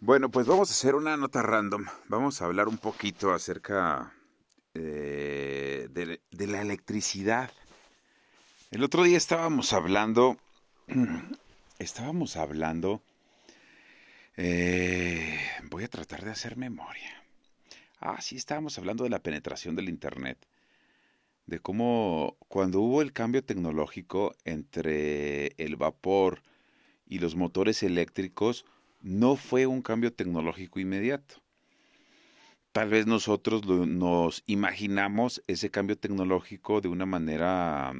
Bueno, pues vamos a hacer una nota random. Vamos a hablar un poquito acerca eh, de, de, la electricidad. El otro día estábamos hablando, estábamos hablando, eh, voy a tratar de hacer memoria. Ah, sí, estábamos hablando de la penetración del Internet, de cómo cuando hubo el cambio tecnológico entre el vapor y los motores eléctricos, no fue un cambio tecnológico inmediato. Tal vez nosotros nos imaginamos ese cambio tecnológico de una manera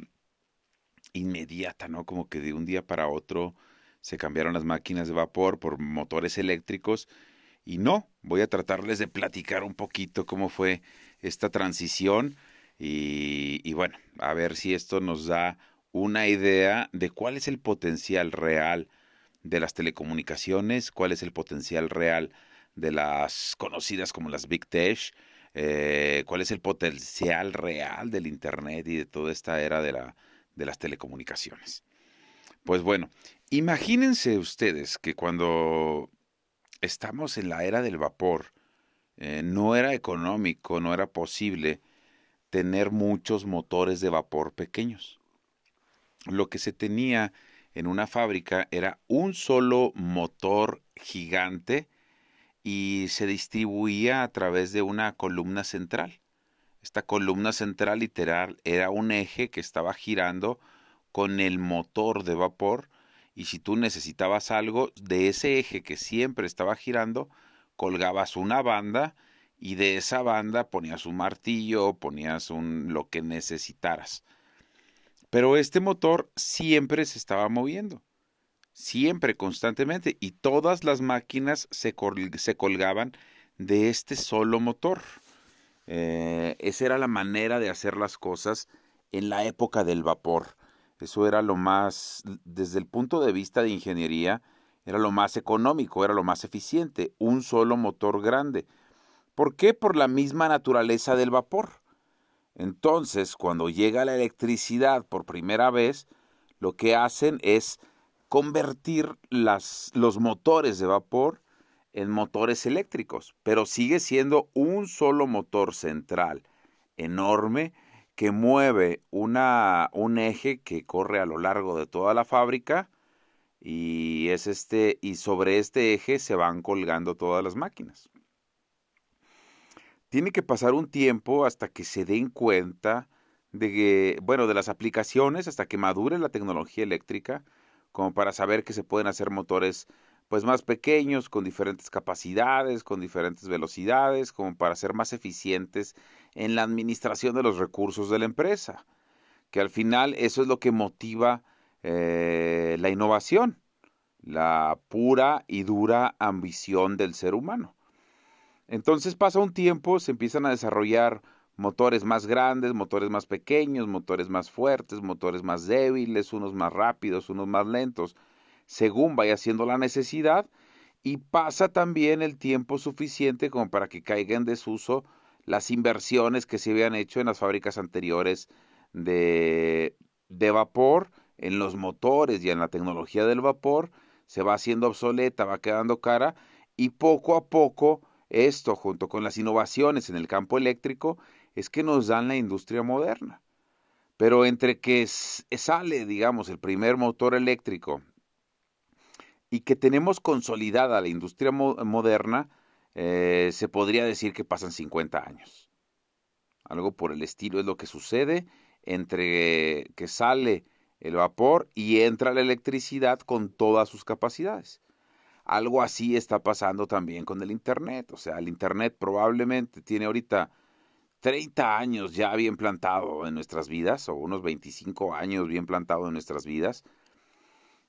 inmediata, ¿no? Como que de un día para otro se cambiaron las máquinas de vapor por motores eléctricos y no, voy a tratarles de platicar un poquito cómo fue esta transición y, y bueno, a ver si esto nos da una idea de cuál es el potencial real de las telecomunicaciones, cuál es el potencial real de las conocidas como las Big Tech, eh, cuál es el potencial real del Internet y de toda esta era de, la, de las telecomunicaciones. Pues bueno, imagínense ustedes que cuando estamos en la era del vapor, eh, no era económico, no era posible tener muchos motores de vapor pequeños. Lo que se tenía en una fábrica era un solo motor gigante y se distribuía a través de una columna central. Esta columna central literal era un eje que estaba girando con el motor de vapor y si tú necesitabas algo de ese eje que siempre estaba girando, colgabas una banda y de esa banda ponías un martillo, ponías un lo que necesitaras. Pero este motor siempre se estaba moviendo, siempre, constantemente, y todas las máquinas se, colgaban de este solo motor. Eh, esa era la manera de hacer las cosas en la época del vapor. Eso era lo más, desde el punto de vista de ingeniería, era lo más económico, era lo más eficiente, un solo motor grande. ¿Por qué? Por la misma naturaleza del vapor. Entonces, cuando llega la electricidad por primera vez, lo que hacen es convertir los motores de vapor en motores eléctricos, pero sigue siendo un solo motor central enorme que mueve un eje que corre a lo largo de toda la fábrica y es este y sobre este eje se van colgando todas las máquinas tiene que pasar un tiempo hasta que se den cuenta de que, bueno, de las aplicaciones, hasta que madure la tecnología eléctrica, como para saber que se pueden hacer motores pues más pequeños, con diferentes capacidades, con diferentes velocidades, como para ser más eficientes en la administración de los recursos de la empresa. Que al final eso es lo que motiva eh, la innovación, la pura y dura ambición del ser humano. Entonces pasa un tiempo, se empiezan a desarrollar motores más grandes, motores más pequeños, motores más fuertes, motores más débiles, unos más rápidos, unos más lentos, según vaya siendo la necesidad, y pasa también el tiempo suficiente como para que caigan en desuso las inversiones que se habían hecho en las fábricas anteriores de, de vapor, en los motores y en la tecnología del vapor, se va haciendo obsoleta, va quedando cara, y poco a poco esto, junto con las innovaciones en el campo eléctrico, es que nos dan la industria moderna. Pero entre que sale, digamos, el primer motor eléctrico y que tenemos consolidada la industria moderna, eh, se podría decir que pasan 50 años. Algo por el estilo es lo que sucede entre que sale el vapor y entra la electricidad con todas sus capacidades. Algo así está pasando también con el Internet. O sea, el Internet probablemente tiene ahorita 30 años ya bien plantado en nuestras vidas, o unos 25 años bien plantado en nuestras vidas.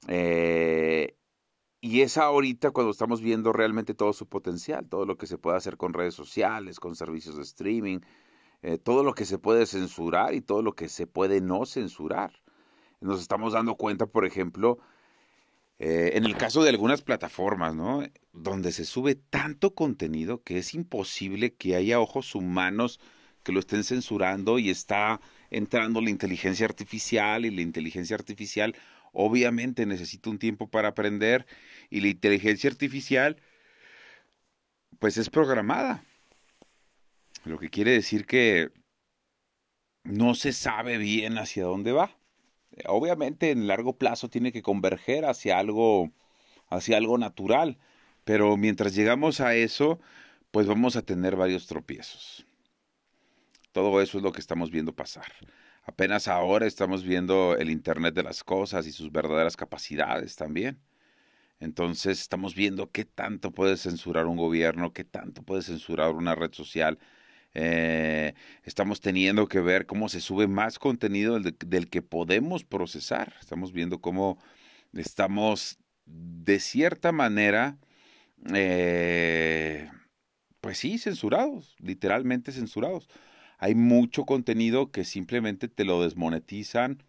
Eh, y es ahorita cuando estamos viendo realmente todo su potencial, todo lo que se puede hacer con redes sociales, con servicios de streaming, eh, todo lo que se puede censurar y todo lo que se puede no censurar. Nos estamos dando cuenta, por ejemplo, eh, en el caso de algunas plataformas, ¿no? Donde se sube tanto contenido que es imposible que haya ojos humanos que lo estén censurando y está entrando la inteligencia artificial y la inteligencia artificial obviamente necesita un tiempo para aprender y la inteligencia artificial pues es programada. Lo que quiere decir que no se sabe bien hacia dónde va. Obviamente en largo plazo tiene que converger hacia algo hacia algo natural, pero mientras llegamos a eso, pues vamos a tener varios tropiezos. Todo eso es lo que estamos viendo pasar. Apenas ahora estamos viendo el Internet de las cosas y sus verdaderas capacidades también. Entonces estamos viendo qué tanto puede censurar un gobierno, qué tanto puede censurar una red social. Eh, estamos teniendo que ver cómo se sube más contenido del, que podemos procesar. Estamos viendo cómo estamos de cierta manera, eh, pues sí, censurados, literalmente censurados. Hay mucho contenido que simplemente te lo desmonetizan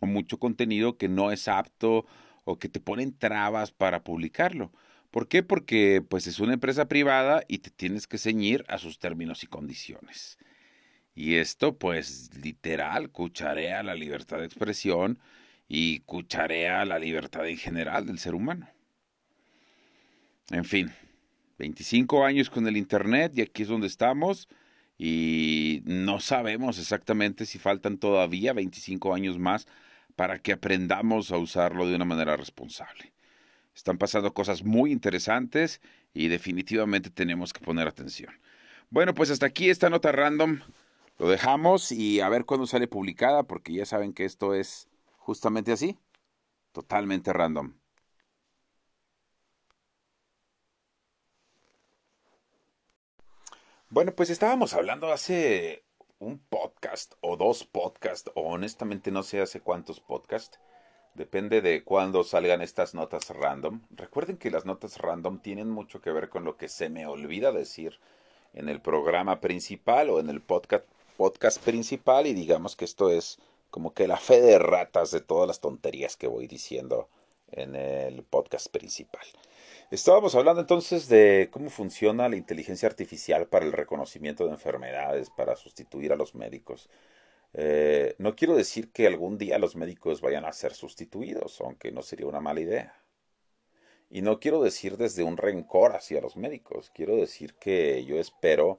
o mucho contenido que no es apto o que te ponen trabas para publicarlo. ¿Por qué? Porque pues es una empresa privada y te tienes que ceñir a sus términos y condiciones. Y esto pues literal cucharea la libertad de expresión y cucharea la libertad en general del ser humano. En fin, 25 años con el Internet y aquí es donde estamos y no sabemos exactamente si faltan todavía 25 años más para que aprendamos a usarlo de una manera responsable. Están pasando cosas muy interesantes y definitivamente tenemos que poner atención. Bueno, pues hasta aquí esta nota random. Lo dejamos y a ver cuándo sale publicada porque ya saben que esto es justamente así, totalmente random. Bueno, pues estábamos hablando hace un podcast o dos podcasts, o honestamente no sé hace cuántos podcasts. Depende de cuándo salgan estas notas random. Recuerden que las notas random tienen mucho que ver con lo que se me olvida decir en el programa principal o en el podcast, podcast principal y digamos que esto es como que la fe de ratas de todas las tonterías que voy diciendo en el podcast principal. Estábamos hablando entonces de cómo funciona la inteligencia artificial para el reconocimiento de enfermedades, para sustituir a los médicos. Eh, no quiero decir que algún día los médicos vayan a ser sustituidos, aunque no sería una mala idea. Y no quiero decir desde un rencor hacia los médicos, quiero decir que yo espero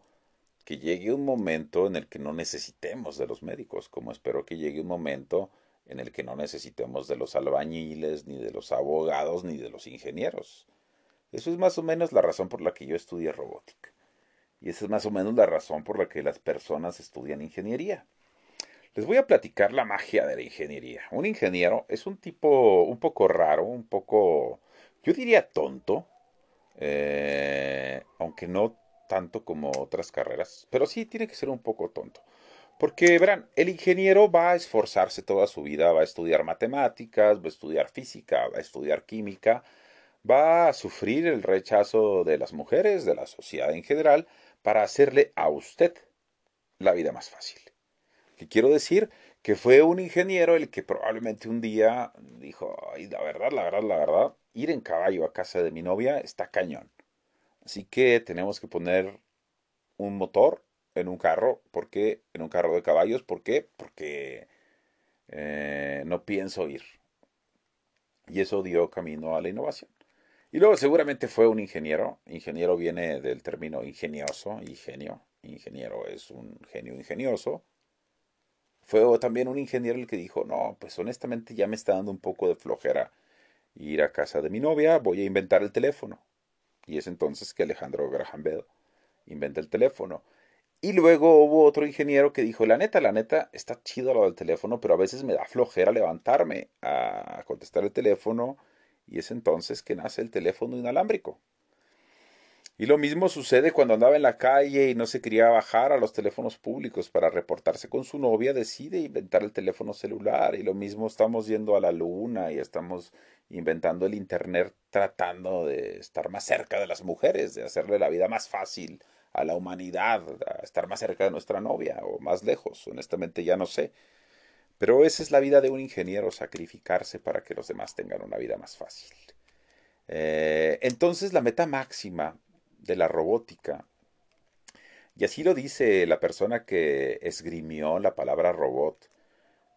que llegue un momento en el que no necesitemos de los médicos, como espero que llegue un momento en el que no necesitemos de los albañiles, ni de los abogados, ni de los ingenieros. Eso es más o menos la razón por la que yo estudié robótica. Y esa es más o menos la razón por la que las personas estudian ingeniería. Les voy a platicar la magia de la ingeniería. Un ingeniero es un tipo un poco raro, un poco, yo diría tonto, eh, aunque no tanto como otras carreras, pero sí tiene que ser un poco tonto. Porque, verán, el ingeniero va a esforzarse toda su vida, va a estudiar matemáticas, va a estudiar física, va a estudiar química, va a sufrir el rechazo de las mujeres, de la sociedad en general, para hacerle a usted la vida más fácil. ¿Qué quiero decir? Que fue un ingeniero el que probablemente un día dijo, Ay, la verdad, la verdad, la verdad, ir en caballo a casa de mi novia está cañón. Así que tenemos que poner un motor en un carro. ¿Por qué? En un carro de caballos. ¿Por qué? Porque eh, no pienso ir. Y eso dio camino a la innovación. Y luego seguramente fue un ingeniero. Ingeniero viene del término ingenioso, ingenio. Ingeniero es un genio ingenioso. Fue también un ingeniero el que dijo, no, pues honestamente ya me está dando un poco de flojera ir a casa de mi novia, voy a inventar el teléfono. Y es entonces que Alejandro Graham Bell inventa el teléfono. Y luego hubo otro ingeniero que dijo, la neta, la neta, está chido lo del teléfono, pero a veces me da flojera levantarme a contestar el teléfono y es entonces que nace el teléfono inalámbrico. Y lo mismo sucede cuando andaba en la calle y no se quería bajar a los teléfonos públicos para reportarse con su novia, decide inventar el teléfono celular. Y lo mismo estamos yendo a la luna y estamos inventando el Internet tratando de estar más cerca de las mujeres, de hacerle la vida más fácil a la humanidad, a estar más cerca de nuestra novia o más lejos. Honestamente ya no sé. Pero esa es la vida de un ingeniero, sacrificarse para que los demás tengan una vida más fácil. Eh, entonces la meta máxima de la robótica, y así lo dice la persona que esgrimió la palabra robot,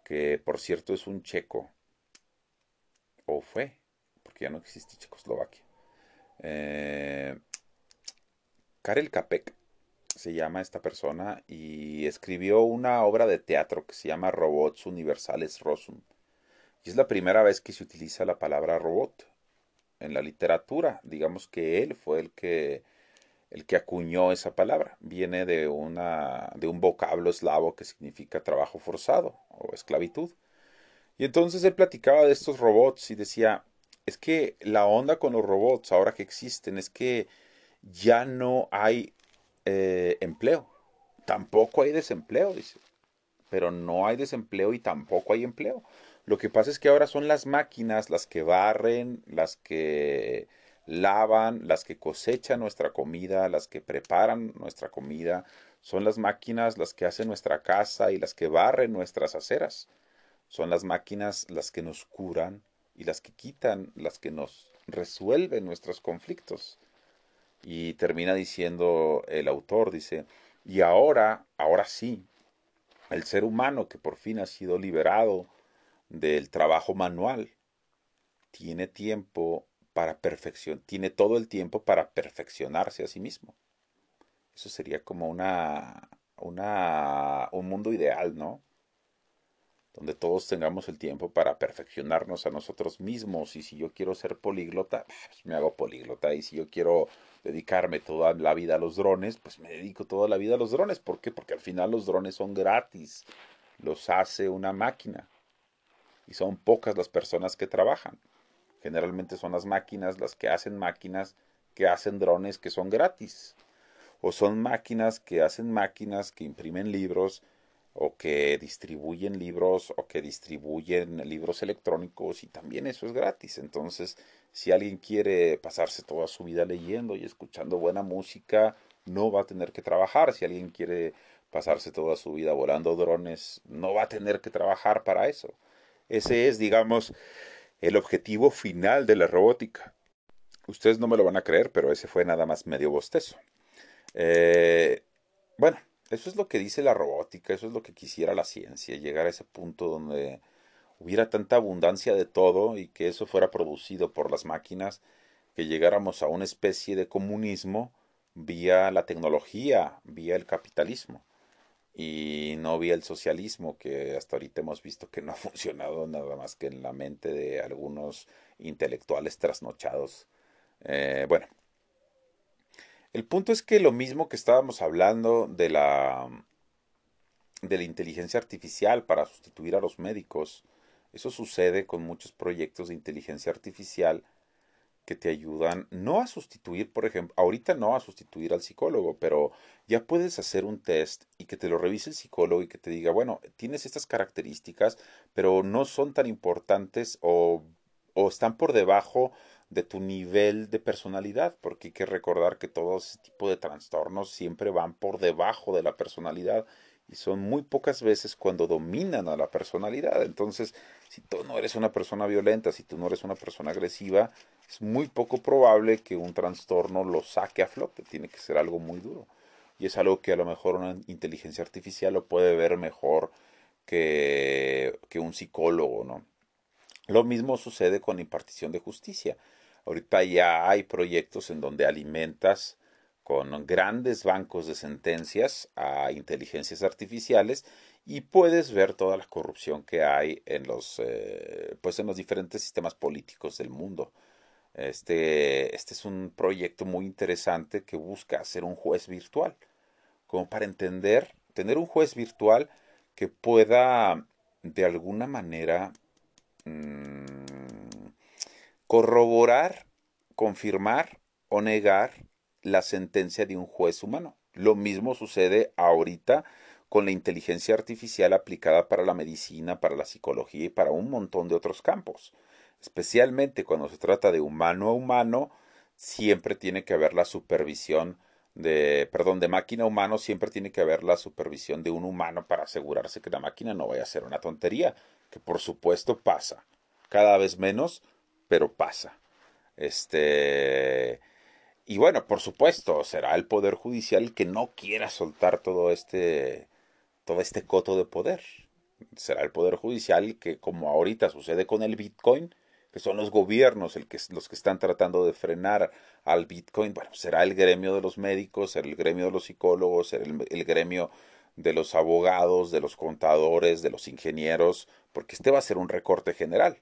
que por cierto es un checo, o fue, porque ya no existe Checoslovaquia. Eh, Karel Capek se llama esta persona y escribió una obra de teatro que se llama Robots Universales Rosum. Y es la primera vez que se utiliza la palabra robot en la literatura. Digamos que él fue el que el que acuñó esa palabra. Viene de una de un vocablo eslavo que significa trabajo forzado o esclavitud. Y entonces él platicaba de estos robots y decía, es que la onda con los robots ahora que existen es que ya no hay eh, empleo. Tampoco hay desempleo, dice. Pero no hay desempleo y tampoco hay empleo. Lo que pasa es que ahora son las máquinas las que barren, las que lavan, las que cosechan nuestra comida, las que preparan nuestra comida. Son las máquinas las que hacen nuestra casa y las que barren nuestras aceras. Son las máquinas las que nos curan y las que quitan, las que nos resuelven nuestros conflictos. Y termina diciendo el autor, dice, y ahora, ahora sí, el ser humano que por fin ha sido liberado del trabajo manual, tiene tiempo para perfección, tiene todo el tiempo para perfeccionarse a sí mismo. Eso sería como una, un mundo ideal, ¿no? donde todos tengamos el tiempo para perfeccionarnos a nosotros mismos. Y si yo quiero ser políglota, pues me hago políglota. Y si yo quiero dedicarme toda la vida a los drones, pues me dedico toda la vida a los drones. ¿Por qué? Porque al final los drones son gratis. Los hace una máquina. Y son pocas las personas que trabajan. Generalmente son las máquinas las que hacen máquinas que hacen drones que son gratis. O son máquinas que hacen máquinas que imprimen libros o que distribuyen libros o que distribuyen libros electrónicos y también eso es gratis. Entonces, si alguien quiere pasarse toda su vida leyendo y escuchando buena música, no va a tener que trabajar. Si alguien quiere pasarse toda su vida volando drones, no va a tener que trabajar para eso. Ese es, digamos, el objetivo final de la robótica. Ustedes no me lo van a creer, pero ese fue nada más medio bostezo. Eh, bueno, eso es lo que dice la robótica, eso es lo que quisiera la ciencia, llegar a ese punto donde hubiera tanta abundancia de todo y que eso fuera producido por las máquinas, que llegáramos a una especie de comunismo vía la tecnología, vía el capitalismo y no vía el socialismo, que hasta ahorita hemos visto que no ha funcionado nada más que en la mente de algunos intelectuales trasnochados. Eh, bueno, el punto es que lo mismo que estábamos hablando de la de la inteligencia artificial para sustituir a los médicos, eso sucede con muchos proyectos de inteligencia artificial que te ayudan no a sustituir, por ejemplo, ahorita no a sustituir al psicólogo, pero ya puedes hacer un test y que te lo revise el psicólogo y que te diga, bueno, tienes estas características, pero no son tan importantes o, o están por debajo de tu nivel de personalidad, porque hay que recordar que todo ese tipo de trastornos siempre van por debajo de la personalidad y son muy pocas veces cuando dominan a la personalidad. Entonces, si tú no eres una persona violenta, si tú no eres una persona agresiva, es muy poco probable que un trastorno lo saque a flote, tiene que ser algo muy duro. Y es algo que a lo mejor una inteligencia artificial lo puede ver mejor que, que un psicólogo, ¿no? Lo mismo sucede con impartición de justicia. Ahorita ya hay proyectos en donde alimentas con grandes bancos de sentencias a inteligencias artificiales y puedes ver toda la corrupción que hay en los eh, pues en los diferentes sistemas políticos del mundo. Este, este es un proyecto muy interesante que busca hacer un juez virtual, como para entender, tener un juez virtual que pueda de alguna manera mm, corroborar, confirmar o negar la sentencia de un juez humano. Lo mismo sucede ahorita con la inteligencia artificial aplicada para la medicina, para la psicología y para un montón de otros campos. Especialmente cuando se trata de humano a humano, siempre tiene que haber la supervisión de, perdón, de máquina a humano, siempre tiene que haber la supervisión de un humano para asegurarse que la máquina no vaya a ser una tontería, que por supuesto pasa, cada vez menos, pero pasa. Este. Y bueno, por supuesto, será el Poder Judicial que no quiera soltar todo este, todo este coto de poder. Será el Poder Judicial que, como ahorita sucede con el Bitcoin, que son los gobiernos el que, los que están tratando de frenar al Bitcoin, bueno, será el gremio de los médicos, será el gremio de los psicólogos, será el, gremio de los abogados, de los contadores, de los ingenieros, porque este va a ser un recorte general.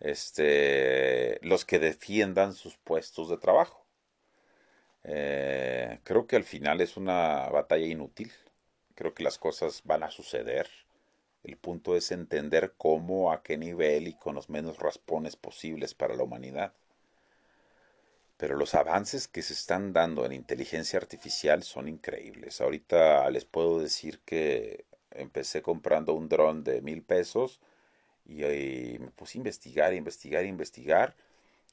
Este, los que defiendan sus puestos de trabajo. Eh, creo que al final es una batalla inútil. Creo que las cosas van a suceder. El punto es entender cómo, a qué nivel y con los menos raspones posibles para la humanidad. Pero los avances que se están dando en inteligencia artificial son increíbles. Ahorita les puedo decir que empecé comprando un dron de mil pesos y, y me puse a investigar, investigar, investigar.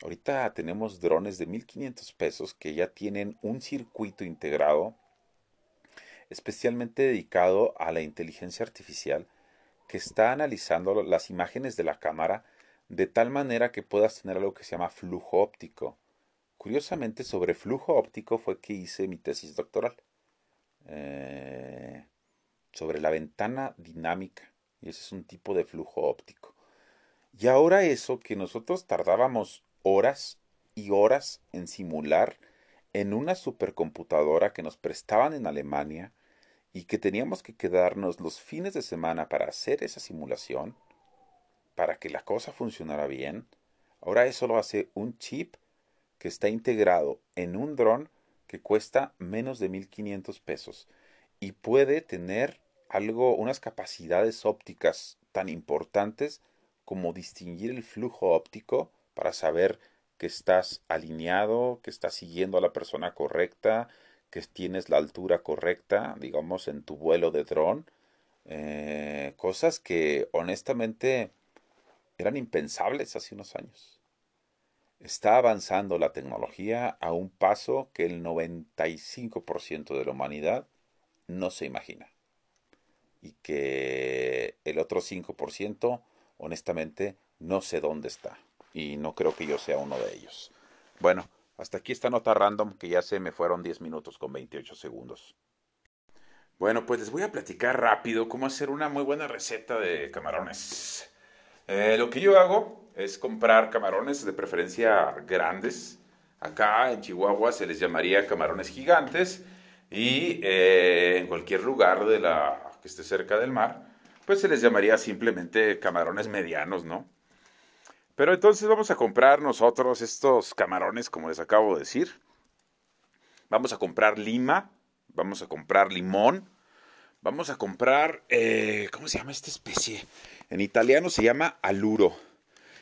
Ahorita tenemos drones de 1500 pesos que ya tienen un circuito integrado especialmente dedicado a la inteligencia artificial que está analizando las imágenes de la cámara de tal manera que puedas tener algo que se llama flujo óptico. Curiosamente, sobre flujo óptico fue que hice mi tesis doctoral. Eh, sobre la ventana dinámica. Y ese es un tipo de flujo óptico. Y ahora eso que nosotros tardábamos horas y horas en simular en una supercomputadora que nos prestaban en Alemania y que teníamos que quedarnos los fines de semana para hacer esa simulación, para que la cosa funcionara bien, ahora eso lo hace un chip que está integrado en un dron que cuesta menos de 1500 pesos y puede tener algo, unas capacidades ópticas tan importantes como distinguir el flujo óptico para saber que estás alineado, que estás siguiendo a la persona correcta, que tienes la altura correcta, digamos, en tu vuelo de dron. Eh, cosas que honestamente eran impensables hace unos años. Está avanzando la tecnología a un paso que el 95% de la humanidad no se imagina. Y que el otro 5%, honestamente, no sé dónde está. Y no creo que yo sea uno de ellos. Bueno, hasta aquí esta nota random que ya se me fueron 10 minutos con 28 segundos. Bueno, pues les voy a platicar rápido cómo hacer una muy buena receta de camarones. Eh, lo que yo hago es comprar camarones de preferencia grandes. Acá en Chihuahua se les llamaría camarones gigantes y eh, en cualquier lugar de la que esté cerca del mar, pues se les llamaría simplemente camarones medianos, ¿no? Pero entonces vamos a comprar nosotros estos camarones, como les acabo de decir. Vamos a comprar lima, vamos a comprar limón, vamos a comprar, eh, ¿cómo se llama esta especie? En italiano se llama aluro.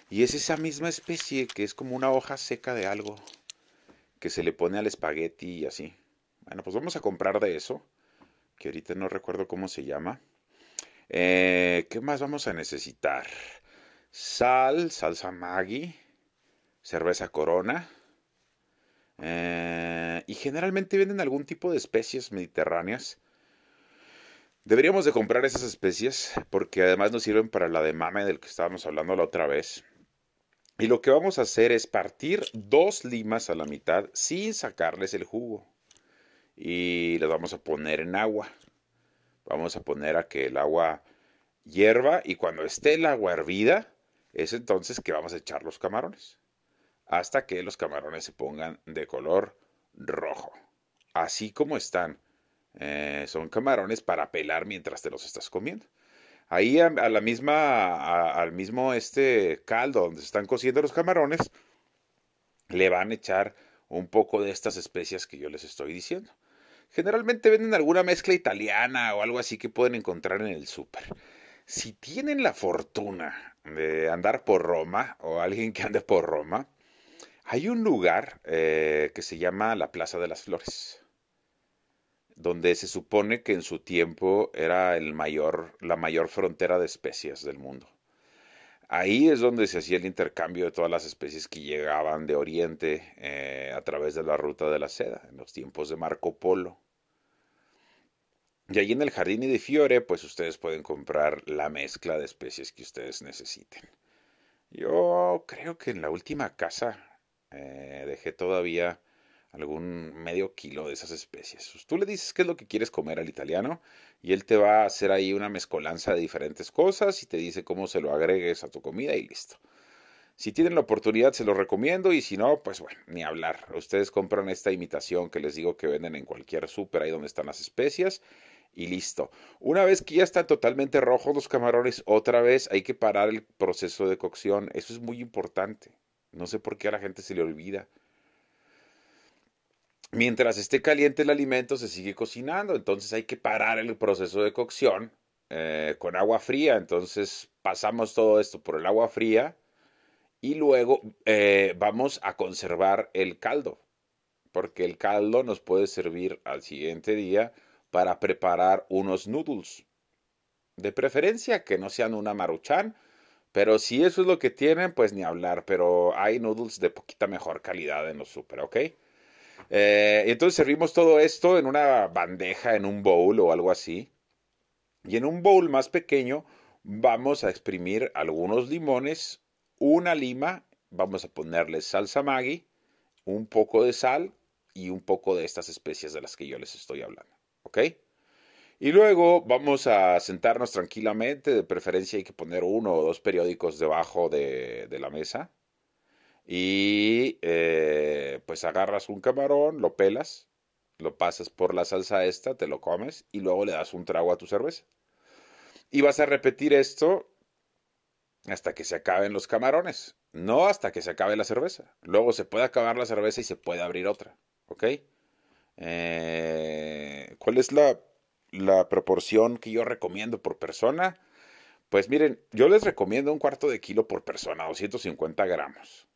Y es esa misma especie que es como una hoja seca de algo que se le pone al espagueti y así. Bueno, pues vamos a comprar de eso, que ahorita no recuerdo cómo se llama. Eh, ¿Qué más vamos a necesitar? Sal, salsa Maggi, cerveza Corona. Eh, y generalmente venden algún tipo de especies mediterráneas. Deberíamos de comprar esas especies porque además nos sirven para la de mame del que estábamos hablando la otra vez. Y lo que vamos a hacer es partir dos limas a la mitad sin sacarles el jugo. Y las vamos a poner en agua. Vamos a poner a que el agua hierva y cuando esté el agua hervida, es entonces que vamos a echar los camarones hasta que los camarones se pongan de color rojo. Así como están. Eh, son camarones para pelar mientras te los estás comiendo. Ahí a, la misma, al mismo este caldo donde se están cociendo los camarones, le van a echar un poco de estas especias que yo les estoy diciendo. Generalmente venden alguna mezcla italiana o algo así que pueden encontrar en el súper. Si tienen la fortuna de andar por Roma o alguien que ande por Roma, hay un lugar eh, que se llama la Plaza de las Flores, donde se supone que en su tiempo era la mayor frontera de especies del mundo. Ahí es donde se hacía el intercambio de todas las especies que llegaban de Oriente eh, a través de la ruta de la seda, en los tiempos de Marco Polo. Y allí en el jardín de Fiore, pues ustedes pueden comprar la mezcla de especies que ustedes necesiten. Yo creo que en la última casa eh, dejé todavía algún medio kilo de esas especies. Pues, tú le dices qué es lo que quieres comer al italiano y él te va a hacer ahí una mezcolanza de diferentes cosas y te dice cómo se lo agregues a tu comida y listo. Si tienen la oportunidad, se los recomiendo y si no, pues bueno, ni hablar. Ustedes compran esta imitación que les digo que venden en cualquier súper, ahí donde están las especias y listo. Una vez que ya están totalmente rojos los camarones, otra vez hay que parar el proceso de cocción. Eso es muy importante. No sé por qué a la gente se le olvida. Mientras esté caliente el alimento, se sigue cocinando. Entonces hay que parar el proceso de cocción eh, con agua fría. Entonces pasamos todo esto por el agua fría y luego eh, vamos a conservar el caldo. Porque el caldo nos puede servir al siguiente día para preparar unos noodles. De preferencia que no sean una maruchan, pero si eso es lo que tienen, pues ni hablar. Pero hay noodles de poquita mejor calidad en los super, ¿ok? Eh, entonces servimos todo esto en una bandeja, en un bowl o algo así. Y en un bowl más pequeño vamos a exprimir algunos limones, una lima, vamos a ponerle salsa Maggi, un poco de sal y un poco de estas especias de las que yo les estoy hablando. ¿Ok? Y luego vamos a sentarnos tranquilamente, de preferencia hay que poner uno o dos periódicos debajo de, la mesa. Y eh, pues agarras un camarón, lo pelas, lo pasas por la salsa esta, te lo comes y luego le das un trago a tu cerveza. Y vas a repetir esto hasta que se acaben los camarones, no hasta que se acabe la cerveza. Luego se puede acabar la cerveza y se puede abrir otra. Eh, ¿Cuál es la, la proporción que yo recomiendo por persona? Pues miren, yo les recomiendo un cuarto de kilo por persona, 250 gramos.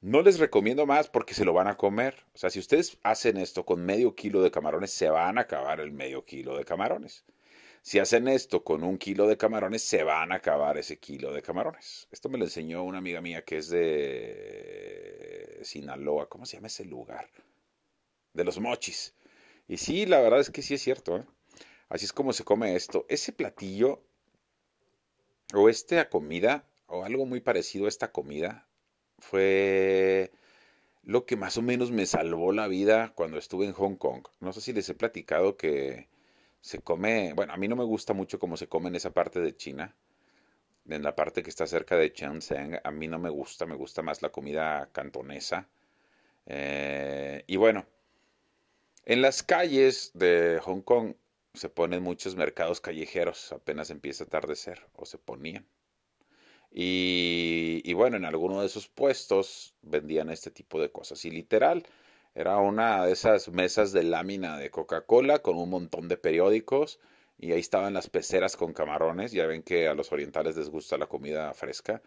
No les recomiendo más porque se lo van a comer. O sea, si ustedes hacen esto con medio kilo de camarones, se van a acabar el medio kilo de camarones. Si hacen esto con un kilo de camarones, se van a acabar ese kilo de camarones. Esto me lo enseñó una amiga mía que es de Sinaloa. ¿Cómo se llama ese lugar? De los mochis. Y sí, la verdad es que sí es cierto. ¿eh? Así es como se come esto. Ese platillo o esta comida o algo muy parecido a esta comida fue lo que más o menos me salvó la vida cuando estuve en Hong Kong. No sé si les he platicado que se come, bueno, a mí no me gusta mucho cómo se come en esa parte de China, en la parte que está cerca de Shenzhen, a mí no me gusta, me gusta más la comida cantonesa. Eh, y bueno, en las calles de Hong Kong se ponen muchos mercados callejeros, apenas empieza a atardecer, o se ponían. Y, bueno, en alguno de esos puestos vendían este tipo de cosas. Y literal, era una de esas mesas de lámina de Coca-Cola con un montón de periódicos. Y ahí estaban las peceras con camarones. Ya ven que a los orientales les gusta la comida fresca.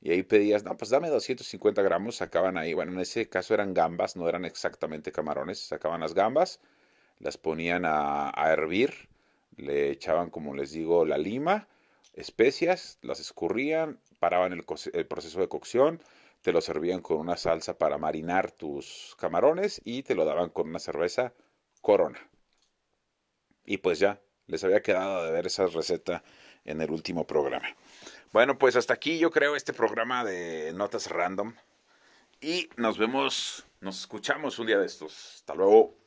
Y ahí pedías, no, pues dame 250 gramos, sacaban ahí, bueno, en ese caso eran gambas, no eran exactamente camarones, sacaban las gambas, las ponían a, hervir, le echaban, como les digo, la lima, especias, las escurrían, paraban el, el proceso de cocción, te lo servían con una salsa para marinar tus camarones y te lo daban con una cerveza corona. Y pues ya, les había quedado de ver esa receta en el último programa. Bueno, pues hasta aquí yo creo este programa de Notas Random. Y nos vemos, nos escuchamos un día de estos. Hasta luego.